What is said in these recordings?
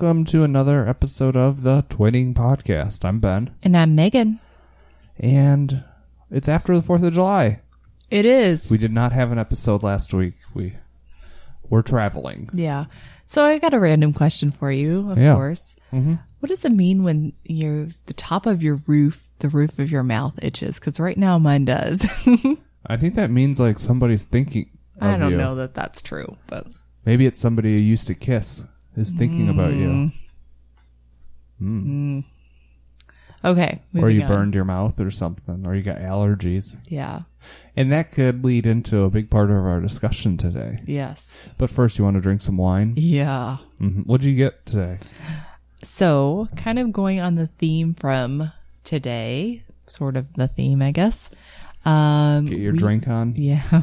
welcome to another episode of the Twinning Podcast. I'm Ben, And I'm Megan. and it's after the 4th of July. It is. We did not have an episode last week. We were traveling. yeah. So I got a random question for you, of Yeah. course. Mm-hmm. What does it mean when your the top of your roof, the roof of your mouth itches? Because right now mine does. I think that means like somebody's thinking. I don't you. know that that's true, but Maybe it's somebody you used to kiss is thinking about you. Mm. okay. Or you on. burned your mouth or something, or you got allergies. Yeah. And that could lead into a big part of our discussion today. Yes. But first, you want to drink some wine? Yeah. hmm What'd you get today? So, kind of going on the theme from today, sort of the theme, I guess. Um, Get your we- drink on? Yeah.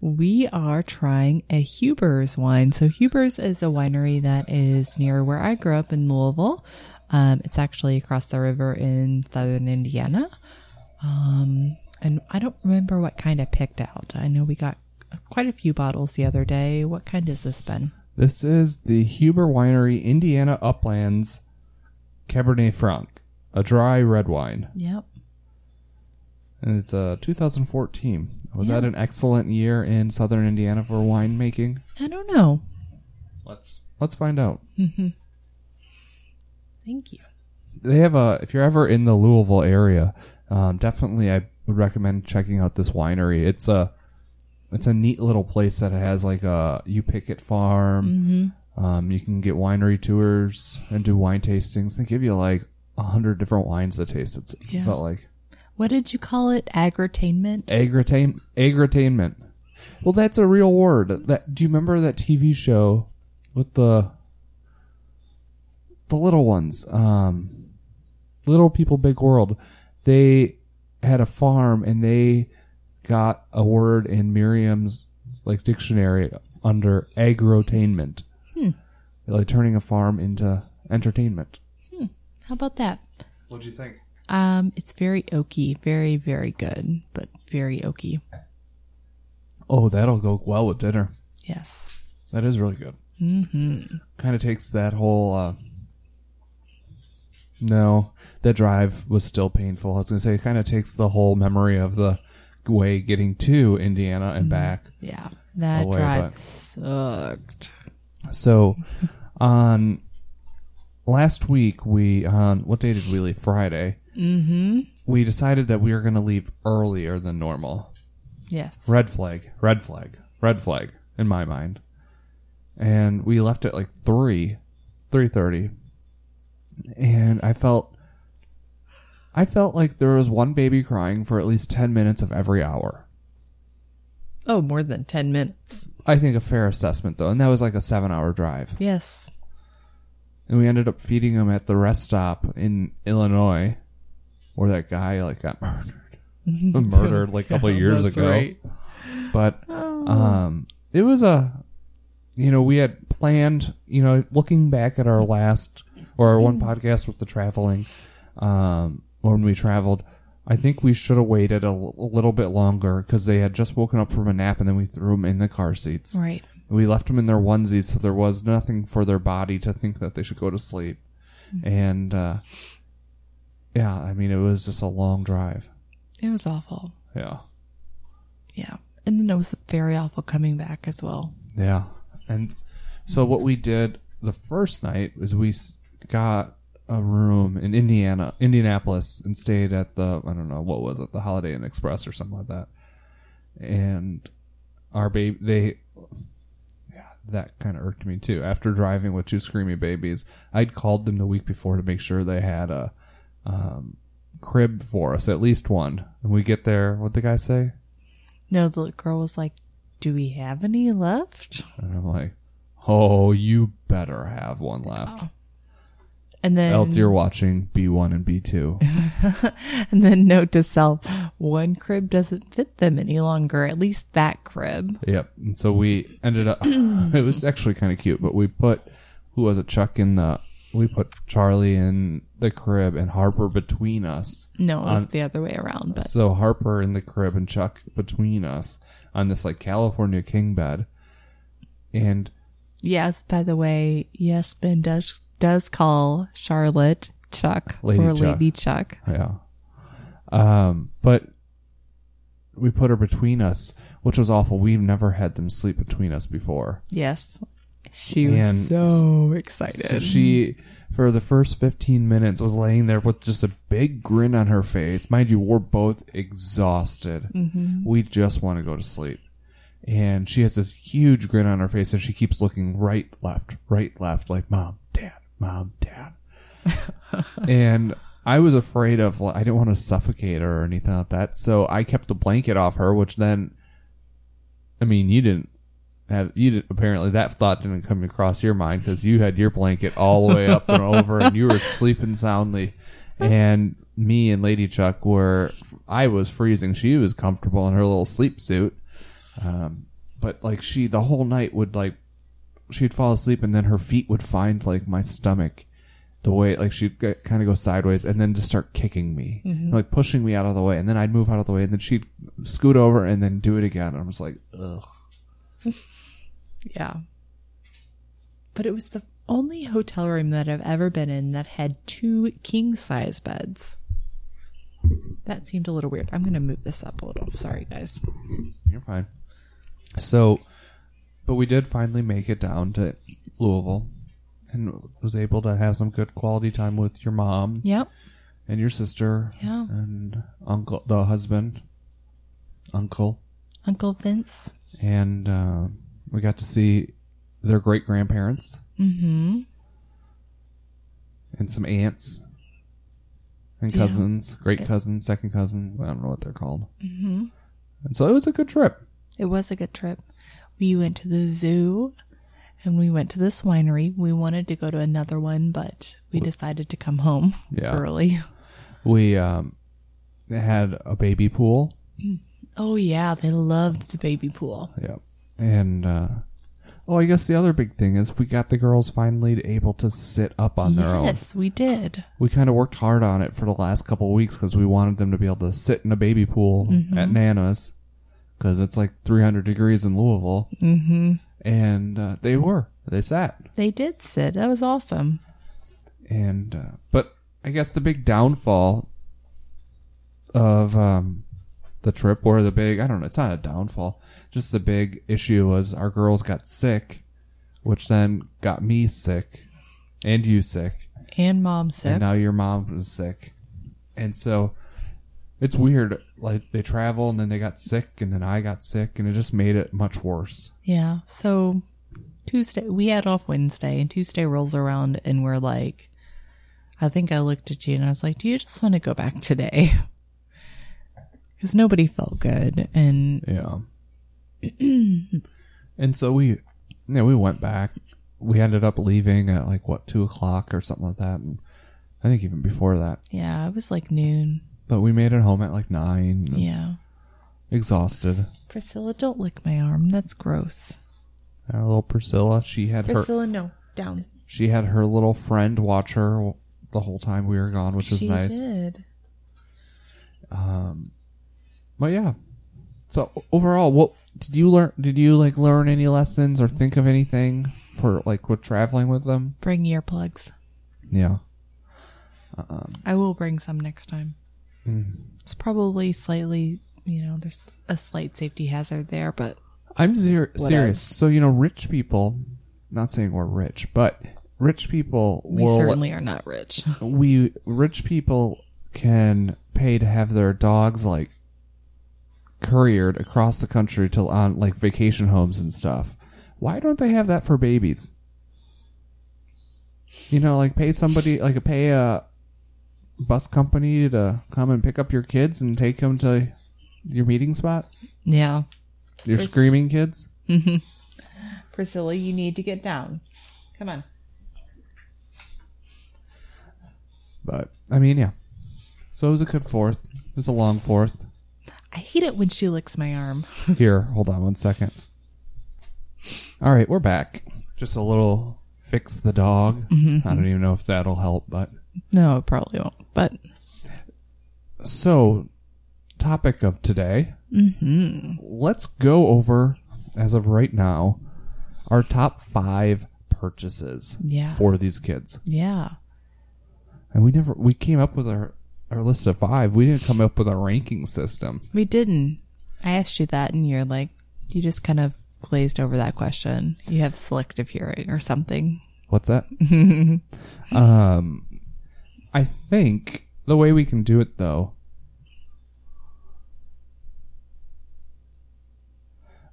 we are trying a Huber's wine. So Huber's is a winery that is near where I grew up in Louisville. Um, it's actually across the river in southern Indiana. Um, and I don't remember what kind I picked out. I know we got quite a few bottles the other day. What kind has this been? This is the Huber Winery Indiana Uplands Cabernet Franc, a dry red wine. Yep. And it's a 2014. Was Yeah. that an excellent year in southern Indiana for winemaking? I don't know. Let's let's find out. Thank you. They have a if you're ever in the Louisville area, um, definitely I would recommend checking out this winery. It's a it's a neat little place that has like a you pick it farm. Mm-hmm. Um, you can get winery tours and do wine tastings. They give you like a hundred different wines to taste. It's Yeah. felt like What did you call it? Agritainment? agritain agritainment. Well, that's a real word. That do you remember that TV show with the the little ones? Um, little people, big world. They had a farm and they got a word in Merriam's like dictionary under agrotainment, Hmm. like turning a farm into entertainment. How about that? What'd you think? Um, it's very oaky, very, very good, but very oaky. Oh, that'll go well with dinner. Yes. That is really good. Mm-hmm. Kind of takes that whole. Uh, no, that drive was still painful. I was gonna say it kind of takes the whole memory of the way getting to Indiana and back. Yeah. That Away, drive but- sucked. So, on last week we on what day did we leave? Friday. Mm-hmm. We decided that we were gonna leave earlier than normal. Yes. Red flag, red flag, red flag in my mind. And we left at like three, three thirty, and I felt, I felt like there was one baby crying for at least ten minutes of every hour. Oh, more than 10 minutes. I think a fair assessment though, and that was like a seven-hour drive. Yes. And we ended up feeding him at the rest stop in Illinois, where that guy like got murdered, murdered like a couple of years That's ago. right. but um it was a you know we had planned you know looking back at our last or our one podcast with the traveling um when we traveled i think we should have waited a, l- a little bit longer because they had just woken up from a nap and then we threw them in the car seats Right. we left them in their onesies so there was nothing for their body to think that they should go to sleep and uh yeah i mean it was just a long drive It was awful. yeah Yeah. And then it was very awful coming back as well. Yeah. And so what we did the first night was we got a room in Indiana, Indianapolis, and stayed at the I don't know what was it, the Holiday Inn Express or something like that. And our baby, they, yeah, that kind of irked me too. After driving with two screaming babies, I'd called them the week before to make sure they had a um, crib for us, at least one. And we get there, what the guy say? No, the girl was like, Do we have any left? And I'm like, oh, you better have one left. And then Else you're watching B1 and B2. and then note to self, one crib doesn't fit them any longer, at least that crib. yep. And so we ended up, it was actually kind of cute, but we put, who was it, Chuck in the, we put Charlie in the crib and Harper between us. No, it was On- the other way around, but So Harper in the crib and Chuck between us on this like California king bed. And Yes, by the way, yes, Ben does does call Charlotte Chuck Lady or Chuck. Lady Chuck. Yeah. Um, but we put her between us, which was awful. We've never had them sleep between us before. Yes. She was so excited. So she, for the first 15 minutes, was laying there with just a big grin on her face. Mind you, we're both exhausted. Mm-hmm. We just want to go to sleep. And she has this huge grin on her face and she keeps looking right, left, right, left, like, Mom, Dad, Mom, Dad. and I was afraid of, I didn't want to suffocate her or anything like that. So I kept the blanket off her, which then, I mean, you didn't have you did, apparently that thought didn't come across your mind because you had your blanket all the way up and over and you were sleeping soundly. And me and lady chuck were i was freezing. She was comfortable in her little sleep suit. Um, but like she the whole night would like she'd fall asleep and then her feet would find like my stomach the way like she'd get, kind of go sideways and then just start kicking me like pushing me out of the way. And then i'd move out of the way and then she'd scoot over and then do it again. And i was like ugh yeah. But it was the only hotel room that I've ever been in that had two king size beds. That seemed a little weird. I'm going to move this up a little. Sorry, guys. You're fine. So, but we did finally make it down to Louisville and was able to have some good quality time with your mom Yep. and your sister Yeah. and uncle, the husband, uncle, Uncle Vince. And uh, we got to see their great grandparents Mm-hmm. and some aunts and Yeah. cousins, great cousins, second cousins. I don't know what they're called. Mm-hmm. And so it was a good trip. It was a good trip. We went to the zoo and we went to this winery. We wanted to go to another one, but we decided to come home Yeah. early. We um, had a baby pool. Oh, yeah. They loved the baby pool. Yep. And uh oh, I guess the other big thing is we got the girls finally able to sit up on their own. Yes, we did. We kind of worked hard on it for the last couple of weeks because we wanted them to be able to sit in a baby pool at Nana's because it's like 300 degrees in Louisville. Mm-hmm. And uh, they were. They sat. They did sit. That was awesome. And uh, but I guess the big downfall of um, the trip, or the big I don't know, it's not a downfall. Just the big issue was our girls got sick, which then got me sick, and you sick, And mom sick. and now your mom was sick, and so it's weird. Like they travel and then they got sick, and then I got sick, and it just made it much worse. Yeah. So Tuesday, we had off Wednesday, and Tuesday rolls around, and we're like, I think I looked at you and I was like, Do you just want to go back today? Because nobody felt good. And Yeah. and so we, yeah, we went back. We ended up leaving at like what two o'clock or something like that, and I think even before that. yeah, it was like noon. But we made it home at like nine. Yeah. Exhausted. Priscilla, don't lick my arm. That's gross. Our little Priscilla, she had her Priscilla, no. Down. she had her little friend watch her the whole time we were gone, which was she nice. did. Um, But yeah. So overall, what did you learn? Did you like learn any lessons or think of anything for like with traveling with them? Bring earplugs. Yeah. Um. I will bring some next time. Hmm. It's probably slightly, you know, there's a slight safety hazard there, but I'm ser- serious. else? So you know, rich people. Not saying we're rich, but rich people we will. certainly are not rich. we rich people can pay to have their dogs like couriered across the country to on like vacation homes and stuff. Why don't they have that for babies? You know, like pay somebody like pay a bus company to come and pick up your kids and take them to your meeting spot. yeah. Your screaming kids. Mm-hmm. Priscilla, you need to get down. Come on. But I mean, yeah. So it was a good fourth. It was a long fourth. I hate it when she licks my arm. Here, hold on one second. All right, we're back. Just a little fix the dog. I don't even know if that'll help, but No, it probably won't. But so topic of today. Mm-hmm. Let's go over as of right now our top five purchases Yeah. for these kids. Yeah. And we never we came up with our our list of five. We didn't come up with a ranking system. We didn't. I asked you that and you're like, you just kind of glazed over that question. You have selective hearing or something. What's that? um, I think the way we can do it though,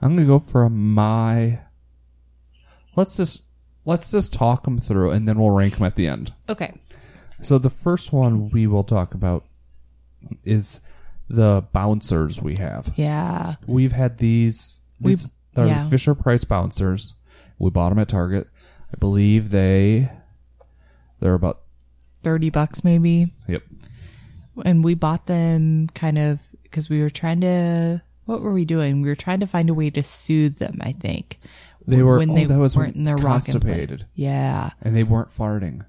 I'm gonna go for a my. Let's just let's just talk them through, and then we'll rank them at the end. Okay. So the first one we will talk about is the bouncers we have. Yeah. We've had these. These are yeah. Fisher Price bouncers. We bought them at Target. I believe they they're about 30 bucks maybe. yep. And we bought them kind of because we were trying to, what were we doing? We were trying to find a way to soothe them, I think. They were when oh, they that was weren't in their rock and Yeah. and they weren't farting,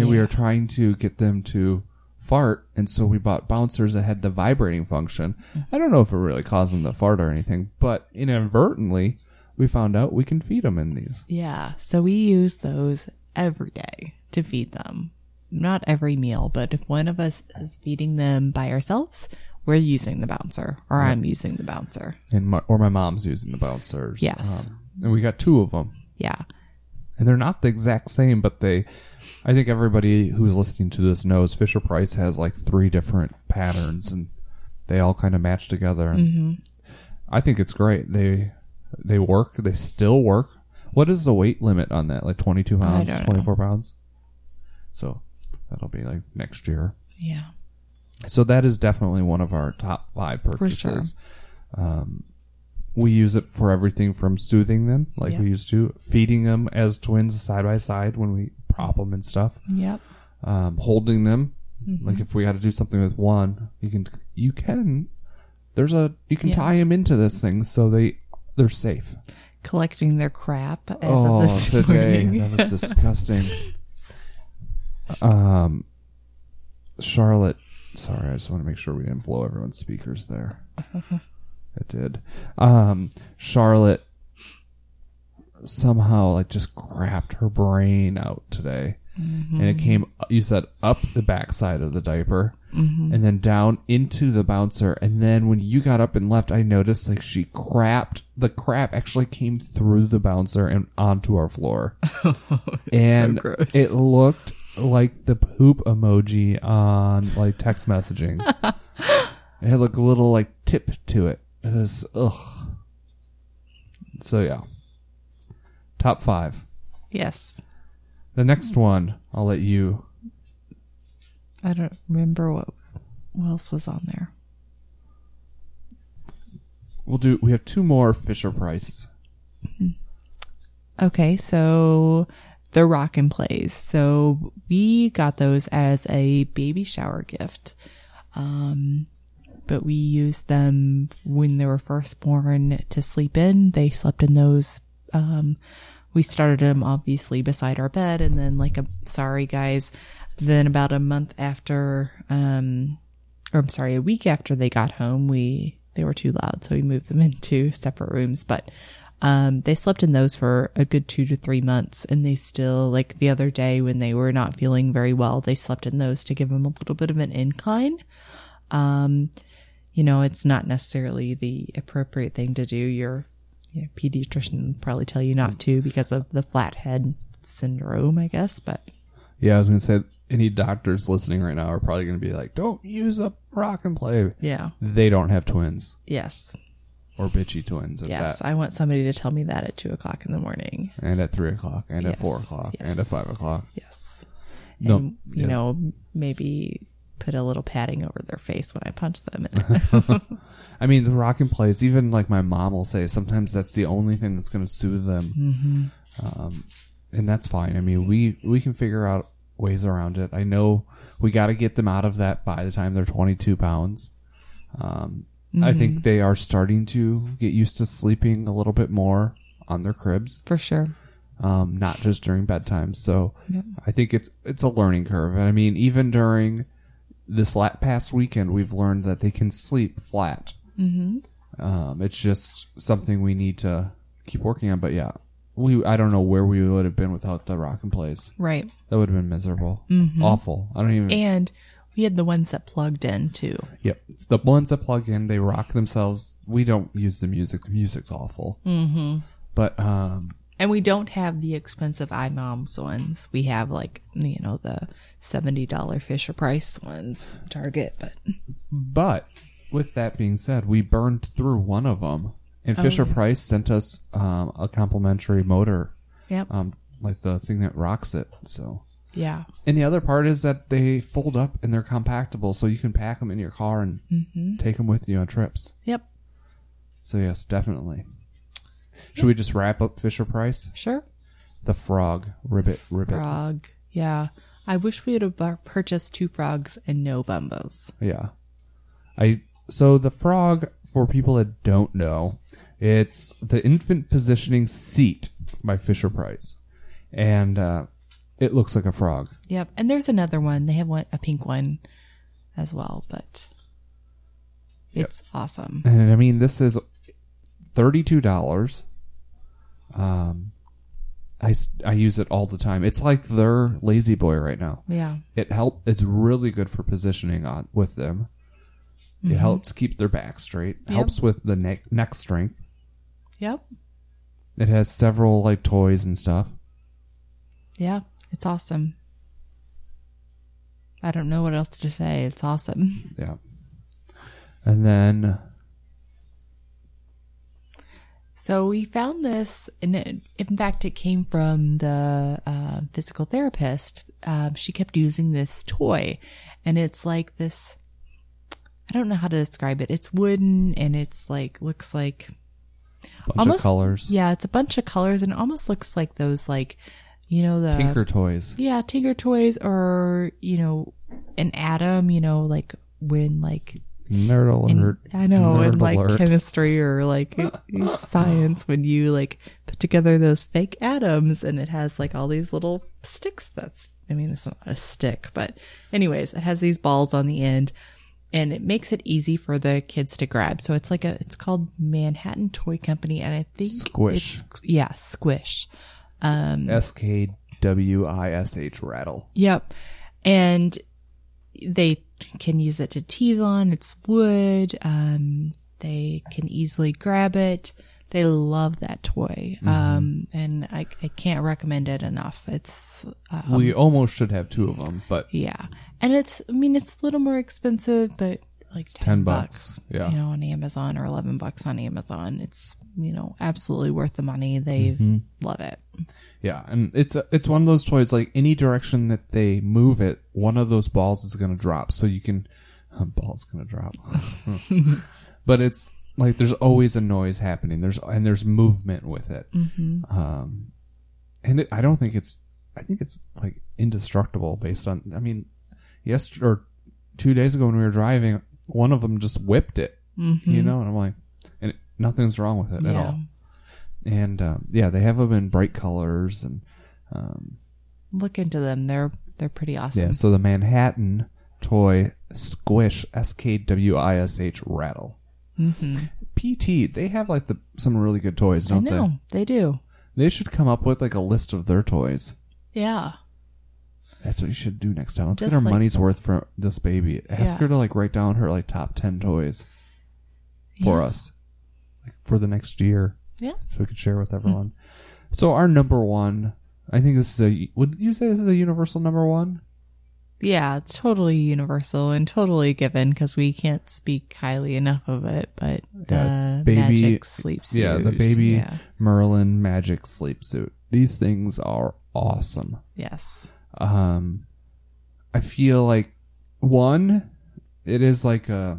and we were trying to get them to fart, and so we bought bouncers that had the vibrating function. I don't know if it really caused them to fart or anything, but inadvertently we found out we can feed them in these. Yeah. So we use those every day to feed them. Not every meal, but if one of us is feeding them by ourselves, we're using the bouncer or I'm using the bouncer. And my, or my mom's using the bouncers. Yes. Um, and we got two of them. Yeah. And they're not the exact same, but they. I think everybody who's listening to this knows Fisher Price has like three different patterns, and they all kind of match together. And Mm-hmm. I think it's great. They they work. They still work. What is the weight limit on that? Like twenty two pounds, twenty four pounds. So that'll be like next year. Yeah. So that is definitely one of our top five purchases. sure. Um, we use it for everything from soothing them, like Yeah. we used to, feeding them as twins side by side when we prop them and stuff, Yep. um, holding them. Mm-hmm. Like if we had to do something with one, you can you can there's a you can Yeah. tie them into this thing so they they're safe. Collecting their crap as oh, of this today morning. that was disgusting. um, Charlotte, sorry, I just want to make sure we didn't blow everyone's speakers there. it did. Um, Charlotte somehow like just crapped her brain out today, and it came. You said up the backside of the diaper. And then down into the bouncer, and then when you got up and left, I noticed like she crapped. The crap actually came through the bouncer and onto our floor and gross. it looked like the poop emoji on like text messaging. it had like a little like tip to it. It was ugh. So yeah, top five. yes. The next one, I'll let you. I don't remember what, what else was on there. We'll do. We have two more Fisher Price. Okay, so the rock and plays. So we got those as a baby shower gift. Um, but we used them when they were first born to sleep in. They slept in those. Um, we started them obviously beside our bed and then like a, sorry guys, then about a month after, um, or I'm sorry, a week after they got home, we, they were too loud. So we moved them into separate rooms, but, um, they slept in those for a good two to three months and they still, like the other day when they were not feeling very well, they slept in those to give them a little bit of an incline. Um, you know, it's not necessarily the appropriate thing to do. Your, your pediatrician probably tell you not to because of the flathead syndrome, I guess, but Yeah, I was gonna say any doctors listening right now are probably gonna be like, "Don't use a rock and play." yeah. They don't have twins Yes. or bitchy twins Yes. that. I want somebody to tell me that at two o'clock in the morning. and at three o'clock, and at four o'clock, yes. and at five o'clock. Yes. No, And, you yeah. know, maybe put a little padding over their face when I punch them. I mean, the rock and plays. Even like my mom will say, sometimes that's the only thing that's going to soothe them, um, and that's fine. I mean, we we can figure out ways around it. I know we got to get them out of that by the time they're 22 pounds. Um, I think they are starting to get used to sleeping a little bit more on their cribs, For sure. um, not just during bedtime. So Yep. I think it's it's a learning curve. And I mean, even during this la- past weekend, we've learned that they can sleep flat. Mm-hmm. Um, it's just something we need to keep working on. But yeah, we I don't know where we would have been without the rock and plays. Right. That would have been miserable, Mm-hmm. awful. I don't even. And we had the ones that plugged in too. yep, it's the ones that plug in, they rock themselves. We don't use the music. The music's awful. Mm-hmm. But um, And we don't have the expensive iMoms ones. We have like, you know, the $70 Fisher Price ones from Target, but But with that being said, we burned through one of them, and Fisher Price sent us um, a complimentary motor, yep. um, like the thing that rocks it. So, yeah. and the other part is that they fold up and they're compactable, so you can pack them in your car and take them with you on trips. Yep. So yes, definitely. Should we just wrap up Fisher Price? Sure. The frog, ribbit, ribbit. Frog. Yeah. I wish we have purchased two frogs and no bumbos. Yeah. I so the frog for people that don't know, it's the infant positioning seat by Fisher Price, and uh, it looks like a frog. Yep. And there's another one. They have one, a pink one as well, but it's awesome. And I mean, this is thirty two dollars. Um, I I use it all the time. It's like their lazy boy right now. Yeah. It help. It's really good for positioning on with them. It helps keep their back straight. Mm-hmm. Yep. Helps with the neck neck strength. Yep. It has several like toys and stuff. Yeah. It's awesome. I don't know what else to say. It's awesome. Yeah. And then So we found this, and it, in fact, it came from the uh, physical therapist. Um, she kept using this toy, and it's like this. I don't know how to describe it. It's wooden, and it's like looks like bunch Almost- of colors. yeah, it's a bunch of colors, and it almost looks like those like, you know, the Tinker toys. yeah Tinker toys, or you know, an atom. You know, like when like Nerd alert. in, I know and like alert. chemistry or like science when you like put together those fake atoms and it has like all these little sticks that's I mean it's not a stick but anyways it has these balls on the end and it makes it easy for the kids to grab so it's like a it's called Manhattan Toy Company and I think Skwish. it's yeah Skwish um, S K W I S H rattle. Yep. And they can use it to teeth on. It's wood. Um, they can easily grab it. They love that toy. Um, and I, I can't recommend it enough. It's, uh, we almost should have two of them, but yeah. And it's, I mean, it's a little more expensive, but like 10, 10 bucks, bucks, yeah. you know, on Amazon or 11 bucks on Amazon. It's, you know, absolutely worth the money. They Mm-hmm. love it. yeah, and it's a, it's one of those toys. Like any direction that they move it, one of those balls is going to drop. So you can, uh, ball's going to drop. but it's like there's always a noise happening. There's and there's movement with it. Um, and it, I don't think it's. I think it's like indestructible based on. I mean, yes, or two days ago when we were driving, one of them just whipped it. You know, and I'm like, and it, nothing's wrong with it at all. And um, yeah, they have them in bright colors and um, Look into them. They're, they're pretty awesome. yeah. So the Manhattan toy Skwish S K W I S H rattle. Mm-hmm. PT they have like the some really good toys, don't know. They do. they? They should come up with like a list of their toys. Yeah. That's what you should do next time. Let's Just get her like- money's worth for this baby. Ask Yeah. her to like write down her like top ten toys for Yeah. us, like for the next year, Yeah. so we could share with hmm. everyone. So our number one, I think this is a. Would you say this is a universal number one? Yeah, it's totally universal and totally given because we can't speak highly enough of it. But the it's baby- magic sleep. Yeah, the baby Yeah. Merlin magic sleep suit. These things are awesome. Yes. Um, I feel like one, it is like a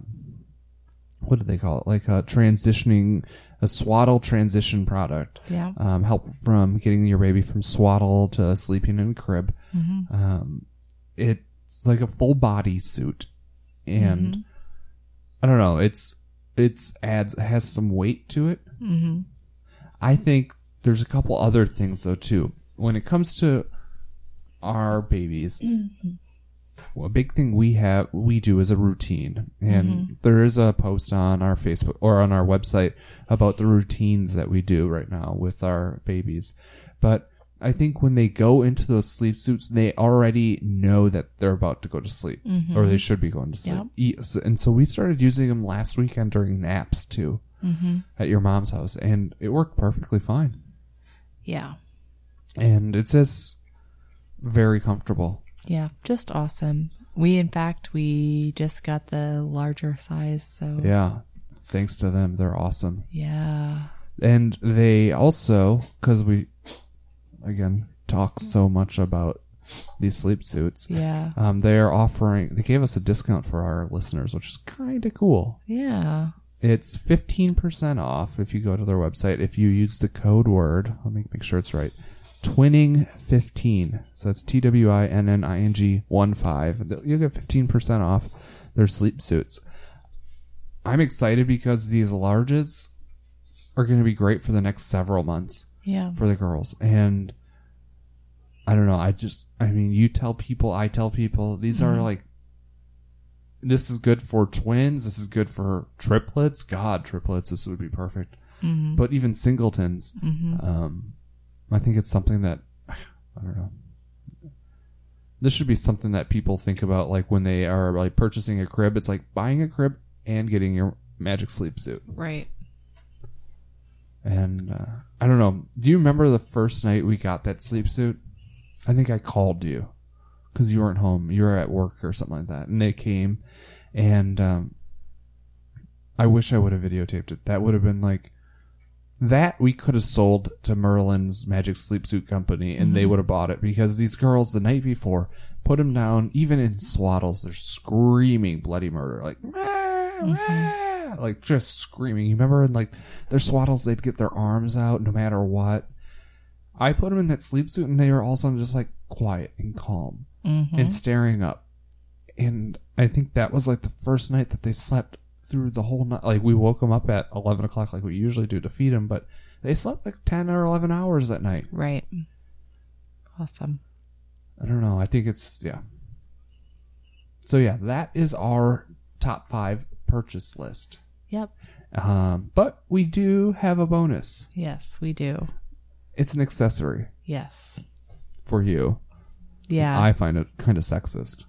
what do they call it? Like a transitioning, a swaddle transition product. Yeah. Um, help from getting your baby from swaddle to sleeping in a crib. Mm-hmm. Um, it's like a full body suit, and Mm-hmm. I don't know. It's it's adds has some weight to it. Mm-hmm. I think there's a couple other things though too. When it comes to our babies, a big thing we have we do is a routine. And mm-hmm. there is a post on our facebook or on our website about the routines that we do right now with our babies. But i think when they go into those sleep suits they already know that they're about to go to sleep or mm-hmm. they should be going to sleep. So- and so we started using them last weekend during naps too mm-hmm. at your mom's house and it worked perfectly fine. Yeah. and it's just very comfortable Yeah. Just awesome. We, in fact, we just got the larger size. So, yeah thanks to them they're awesome yeah. and they also because we again talk so much about these sleep suits Yeah. um, they are offering they gave us a discount for our listeners which is kind of cool Yeah. it's 15% off if you go to their website if you use the code word let me make sure it's right twinning 15 so it's t-w-i-n-n-i-n-g 1 5 you'll get 15% off their sleep suits. I'm excited because these larges are going to be great for the next several months Yeah. for the girls. And i don't know i just i mean you tell people i tell people these are mm-hmm. like this is good for twins this is good for triplets. God triplets this would be perfect. Mm-hmm. But even singletons mm-hmm. um i think it's something that i don't know this should be something that people think about like when they are like purchasing a crib it's like buying a crib and getting your magic sleep suit Right. and uh, I don't know. Do you remember the first night we got that sleep suit? I think I called you because you weren't home. You were at work or something like that, and they came. And um, I wish I would have videotaped it. That would have been like that. We could have sold to Merlin's Magic Sleep Suit Company, and they mm-hmm. would have bought it because these girls the night before put them down, even in swaddles. They're screaming bloody murder, like. "Rah, mm-hmm. rah," Like just screaming. You remember in like their swaddles, they'd get their arms out no matter what. I put them in that sleep suit, and they were all of a sudden just like quiet and calm mm-hmm. and staring up. And I think that was like the first night that they slept through the whole night. Like we woke them up at eleven o'clock, like we usually do to feed them, but they slept like ten or eleven hours that night. Right. Awesome. I don't know. I think it's yeah. So yeah, that is our top five purchase list. Yep. Um, but we do have a bonus. Yes, we do. It's an accessory Yes. for you. Yeah. I find it kind of sexist.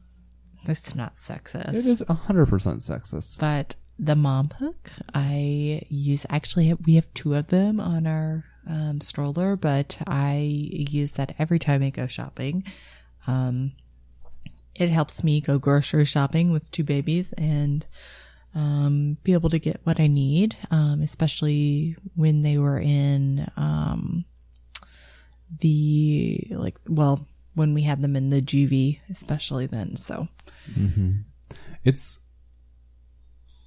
it's not sexist. It is hundred percent sexist. But the mom hook, I use actually we have two of them on our um, stroller, but I use that every time I go shopping. Um, it helps me go grocery shopping with two babies and um, be able to get what I need, um, especially when they were in um, the like well when we had them in the Joovy, especially then. So It's.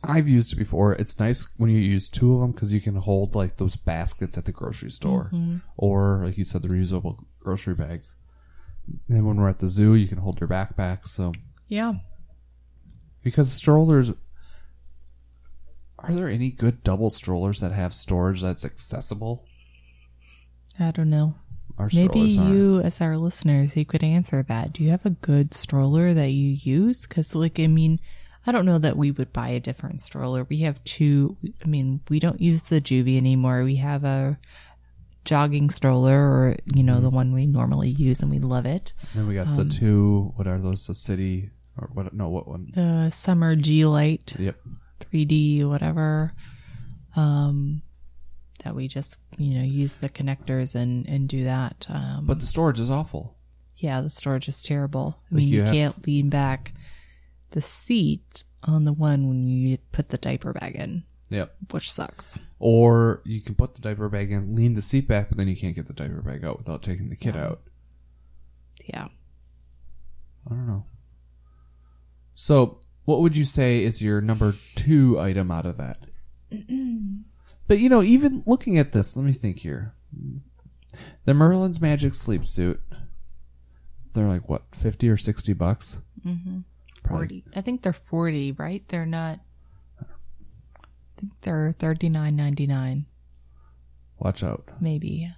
I've used it before. It's nice when you use two of them because you can hold like those baskets at the grocery store, mm-hmm. or like you said, the reusable grocery bags. And when we're at the zoo, you can hold your backpack. So yeah, because strollers, are there any good double strollers that have storage that's accessible? I don't know. Our Maybe strollers aren't. you, as our listeners, you could answer that. Do you have a good stroller that you use? Because, like, I mean, I don't know that we would buy a different stroller. We have two. I mean, we don't use the Joovy anymore. We have a jogging stroller, or you know, the one we normally use, and we love it. Then we got Um, the two. What are those? The city or what? No, what one? The Summer G Light Yep. 3D, whatever. Um, that we just you know use the connectors and and do that. Um, But the storage is awful. Yeah, the storage is terrible. I Like mean, you you, have- can't lean back the seat on the one when you put the diaper bag in, Yep. which sucks. Or you can put the diaper bag in, lean the seat back, but then you can't get the diaper bag out without taking the kid out. Yeah. I don't know. So, what would you say is your number two item out of that? but you know, even looking at this, let me think here. The Merlin's Magic Sleep Suit. They're like what, fifty or sixty bucks? Mm-hmm. Forty. I think they're forty, right? They're not. I think they're thirty nine ninety nine. Watch out. Maybe.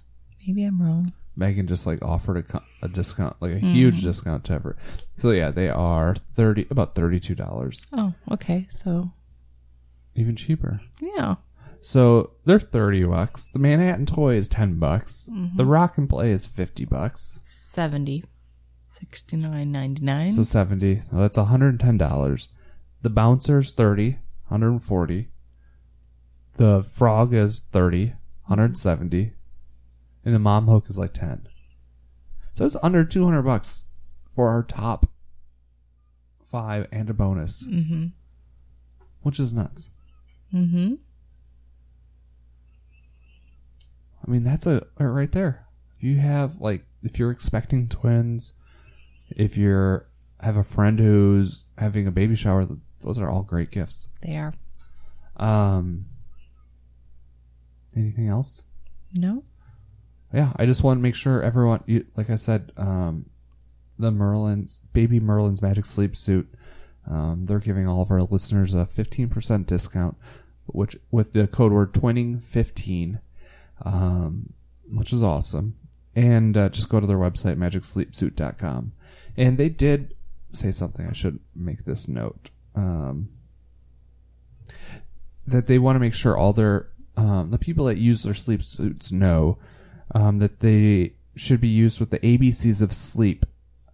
Maybe I'm wrong. Megan just like offered a, a discount, like a mm-hmm. huge discount to ever. So yeah, they are thirty about thirty two dollars, Oh, okay. So even cheaper. yeah. So they're thirty bucks. The Manhattan toy is ten bucks. Mm-hmm. The rock and play is fifty bucks. 70 69.99 So seventy. So that's hundred and ten dollars. The bouncer's 30 140 The frog is 30 170 And the mom hook is like ten. So it's under two hundred bucks for our top five and a bonus. mm-hmm Which is nuts. mm-hmm I mean, that's a right there. You have like, if you're expecting twins, if you're have a friend who's having a baby shower, those are all great gifts. they are Um, anything else? no Yeah, I just want to make sure everyone, you, like I said, um, the Merlin's baby Merlin's magic sleep suit. Um, they're giving all of our listeners a 15% discount, which with the code word twinning15, um, which is awesome. And uh, just go to their website, magicsleepsuit.com. And they did say something. I should make this note. Um, that they want to make sure all their um, the people that use their sleep suits know um, that they should be used with the ABCs of sleep,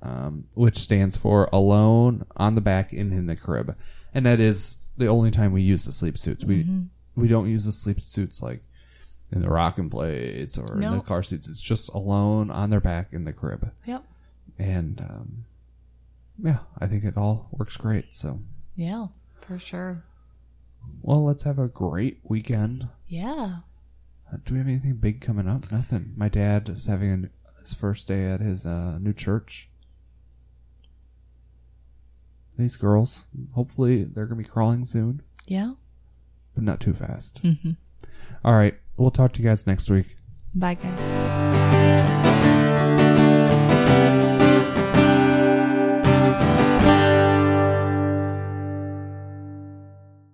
um, which stands for alone, on the back, and in the crib, and that is the only time we use the sleep suits. We we don't use the sleep suits like in the rock and plays or in the car seats. It's just alone on their back in the crib, yep and um, yeah, I think it all works great. So, yeah for sure well, let's have a great weekend. yeah Uh, do we have anything big coming up? Nothing. My dad is having a, his first day at his uh, new church. These girls, hopefully, they're gonna be crawling soon, yeah but not too fast. mm-hmm All right, we'll talk to you guys next week. bye guys